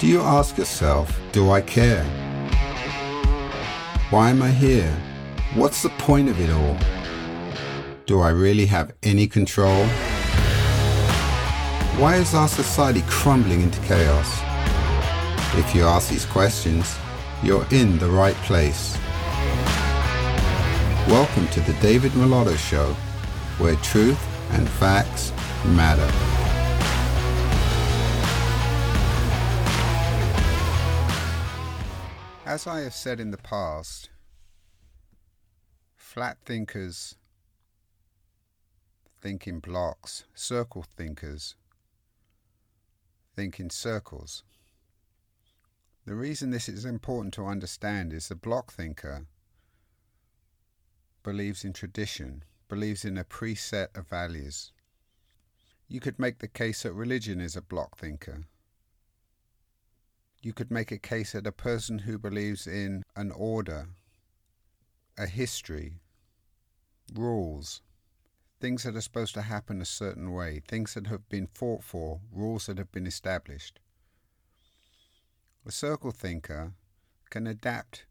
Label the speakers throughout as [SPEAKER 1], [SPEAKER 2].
[SPEAKER 1] Do you ask yourself, do I care? Why am I here? What's the point of it all? Do I really have any control? Why is our society crumbling into chaos? If you ask these questions, you're in the right place. Welcome to the David Mulatto Show, where truth and facts matter. As I have said in the past, flat thinkers think in blocks, circle thinkers think in circles. The reason this is important to understand is the block thinker believes in tradition, believes in a preset of values. You could make the case that religion is a block thinker you could make a case that a person who believes in an order, a history, rules, things that are supposed to happen a certain way, things that have been fought for, rules that have been established. A circle thinker can adapt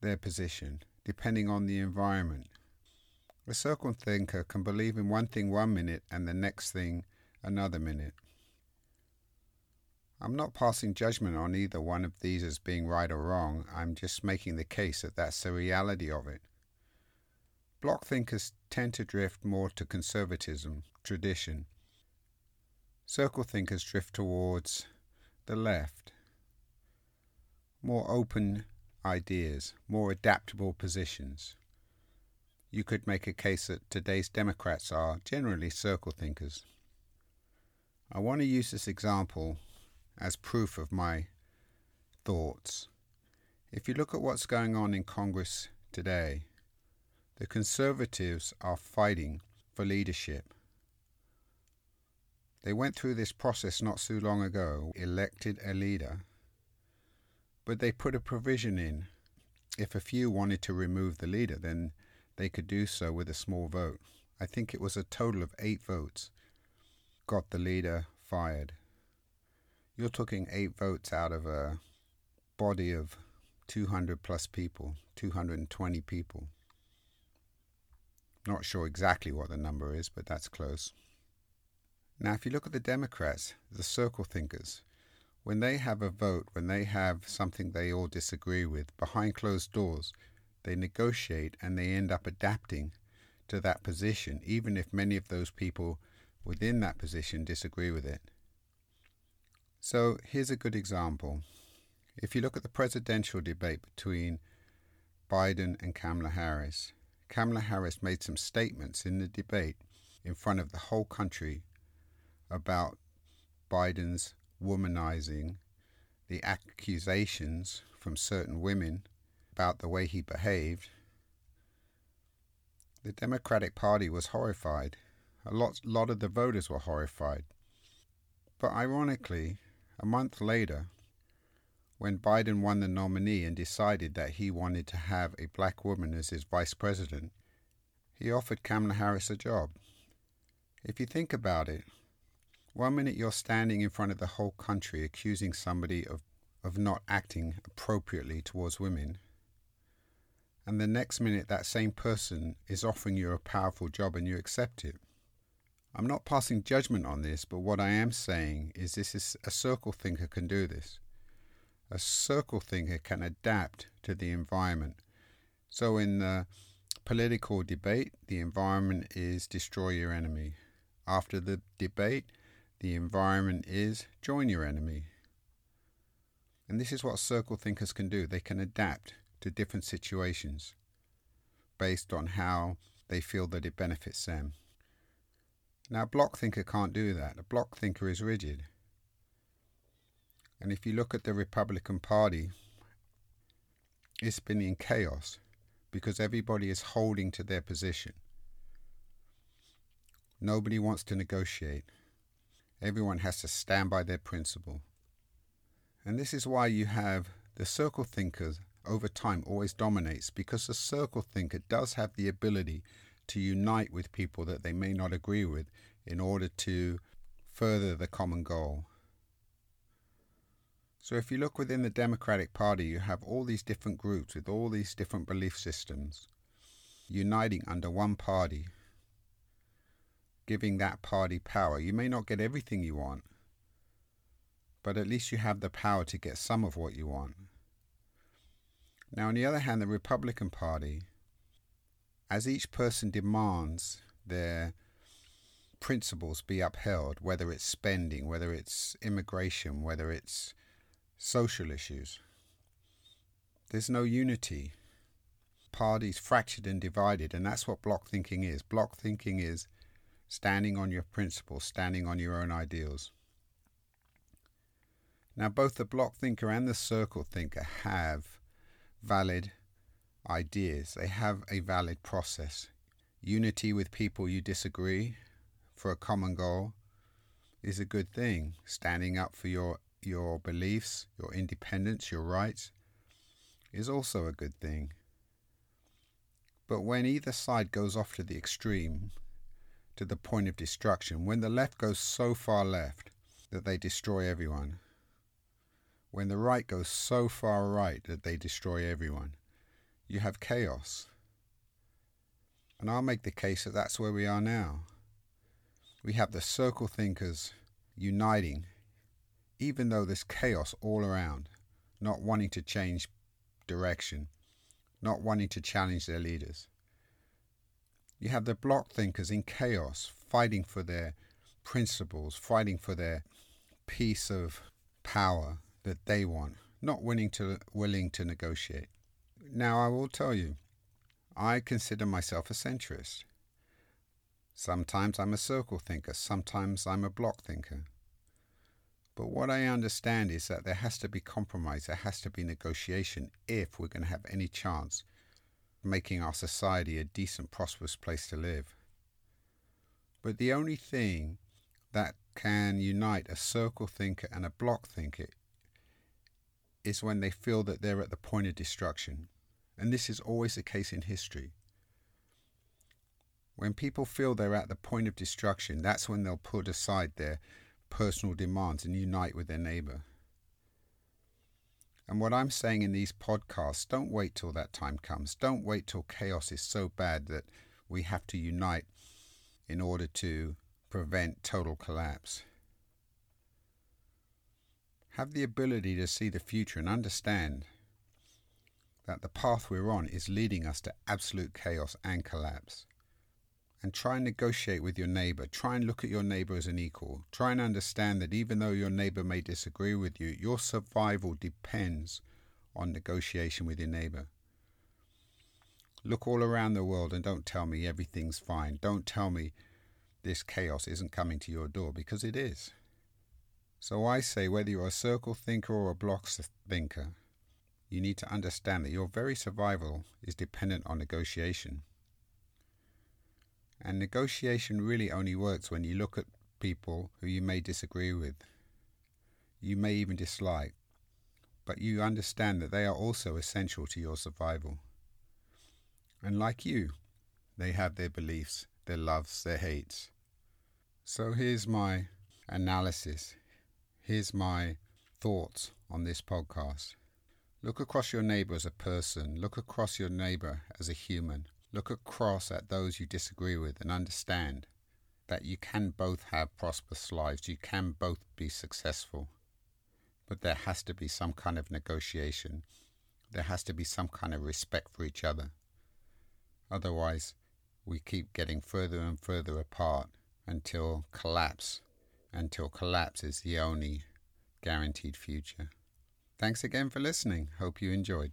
[SPEAKER 1] their position depending on the environment. A circle thinker can believe in one thing one minute and the next thing another minute. I'm not passing judgment on either one of these as being right or wrong. I'm just making the case that that's the reality of it. Block thinkers tend to drift more to conservatism, tradition. Circle thinkers drift towards the left. More open ideas, more adaptable positions. You could make a case that today's Democrats are generally circle thinkers. I want to use this example as proof of my thoughts. If you look at what's going on in Congress today, the Conservatives are fighting for leadership. They went through this process not so long ago, elected a leader, but they put a provision in. If a few wanted to remove the leader, then they could do so with a small vote. I think it was a total of eight votes got the leader fired. You're talking eight votes out of a body of 200 plus people, 220 people. Not sure exactly what the number is, but that's close. Now, if you look at the Democrats, the circle thinkers, when they have a vote, when they have something they all disagree with, behind closed doors, they negotiate and they end up adapting to that position, even if many of those people within that position disagree with it. So here's a good example. If you look at the presidential debate between Biden and Kamala Harris, Kamala Harris made some statements in the debate in front of the whole country about Biden's womanizing, the accusations from certain women about the way he behaved. The Democratic Party was horrified. A lot, lot of the voters were horrified. But ironically, a month later, when Biden won the nominee and decided that he wanted to have a black woman as his vice president, he offered Kamala Harris a job. If you think about it, one minute you're standing in front of the whole country accusing somebody of, of not acting appropriately towards women, and the next minute that same person is offering you a powerful job and you accept it. I'm not passing judgment on this, but what I am saying is this is a circle thinker can do this. A circle thinker can adapt to the environment. So in the political debate, the environment is destroy your enemy. After the debate, the environment is join your enemy. And this is what circle thinkers can do. They can adapt to different situations based on how they feel that it benefits them. Now, a block thinker can't do that. A block thinker is rigid. And if you look at the Republican Party, it's been in chaos because everybody is holding to their position. Nobody wants to negotiate. Everyone has to stand by their principle. And this is why you have the circle thinkers over time always dominates because the circle thinker does have the ability to unite with people that they may not agree with in order to further the common goal. So if you look within the Democratic Party, you have all these different groups with all these different belief systems uniting under one party, giving that party power. You may not get everything you want, but at least you have the power to get some of what you want. Now, on the other hand, the Republican Party, as each person demands their principles be upheld, whether it's spending, whether it's immigration, whether it's social issues, there's no unity. Parties fractured and divided, and that's what block thinking is. Block thinking is standing on your principles, standing on your own ideals. Now, both the block thinker and the circle thinker have valid ideas, they have a valid process. Unity with people you disagree for a common goal is a good thing. Standing up for your, your beliefs, your independence, your rights is also a good thing. But when either side goes off to the extreme, to the point of destruction, when the left goes so far left that they destroy everyone, when the right goes so far right that they destroy everyone, you have chaos. And I'll make the case that that's where we are now. We have the circle thinkers uniting, even though there's chaos all around, not wanting to change direction, not wanting to challenge their leaders. You have the block thinkers in chaos, fighting for their principles, fighting for their piece of power that they want, not willing to willing to negotiate. Now I will tell you, I consider myself a centrist. Sometimes I'm a circle thinker, sometimes I'm a block thinker. But what I understand is that there has to be compromise, there has to be negotiation if we're going to have any chance of making our society a decent, prosperous place to live. But the only thing that can unite a circle thinker and a block thinker is when they feel that they're at the point of destruction. And this is always the case in history. When people feel they're at the point of destruction, that's when they'll put aside their personal demands and unite with their neighbor. And what I'm saying in these podcasts, don't wait till that time comes. Don't wait till chaos is so bad that we have to unite in order to prevent total collapse. Have the ability to see the future and understand that the path we're on is leading us to absolute chaos and collapse and try and negotiate with your neighbor. Try and look at your neighbor as an equal. Try and understand that even though your neighbor may disagree with you, your survival depends on negotiation with your neighbor. Look all around the world and don't tell me everything's fine. Don't tell me this chaos isn't coming to your door because it is. So I say, whether you're a circle thinker or a block thinker, you need to understand that your very survival is dependent on negotiation. And negotiation really only works when you look at people who you may disagree with, you may even dislike, but you understand that they are also essential to your survival. And like you, they have their beliefs, their loves, their hates. So here's my analysis. Here's my thoughts on this podcast. Look across your neighbor as a person. Look across your neighbor as a human. Look across at those you disagree with and understand that you can both have prosperous lives, you can both be successful. But there has to be some kind of negotiation. There has to be some kind of respect for each other. Otherwise, we keep getting further and further apart until collapse, until collapse is the only guaranteed future. Thanks again for listening. Hope you enjoyed.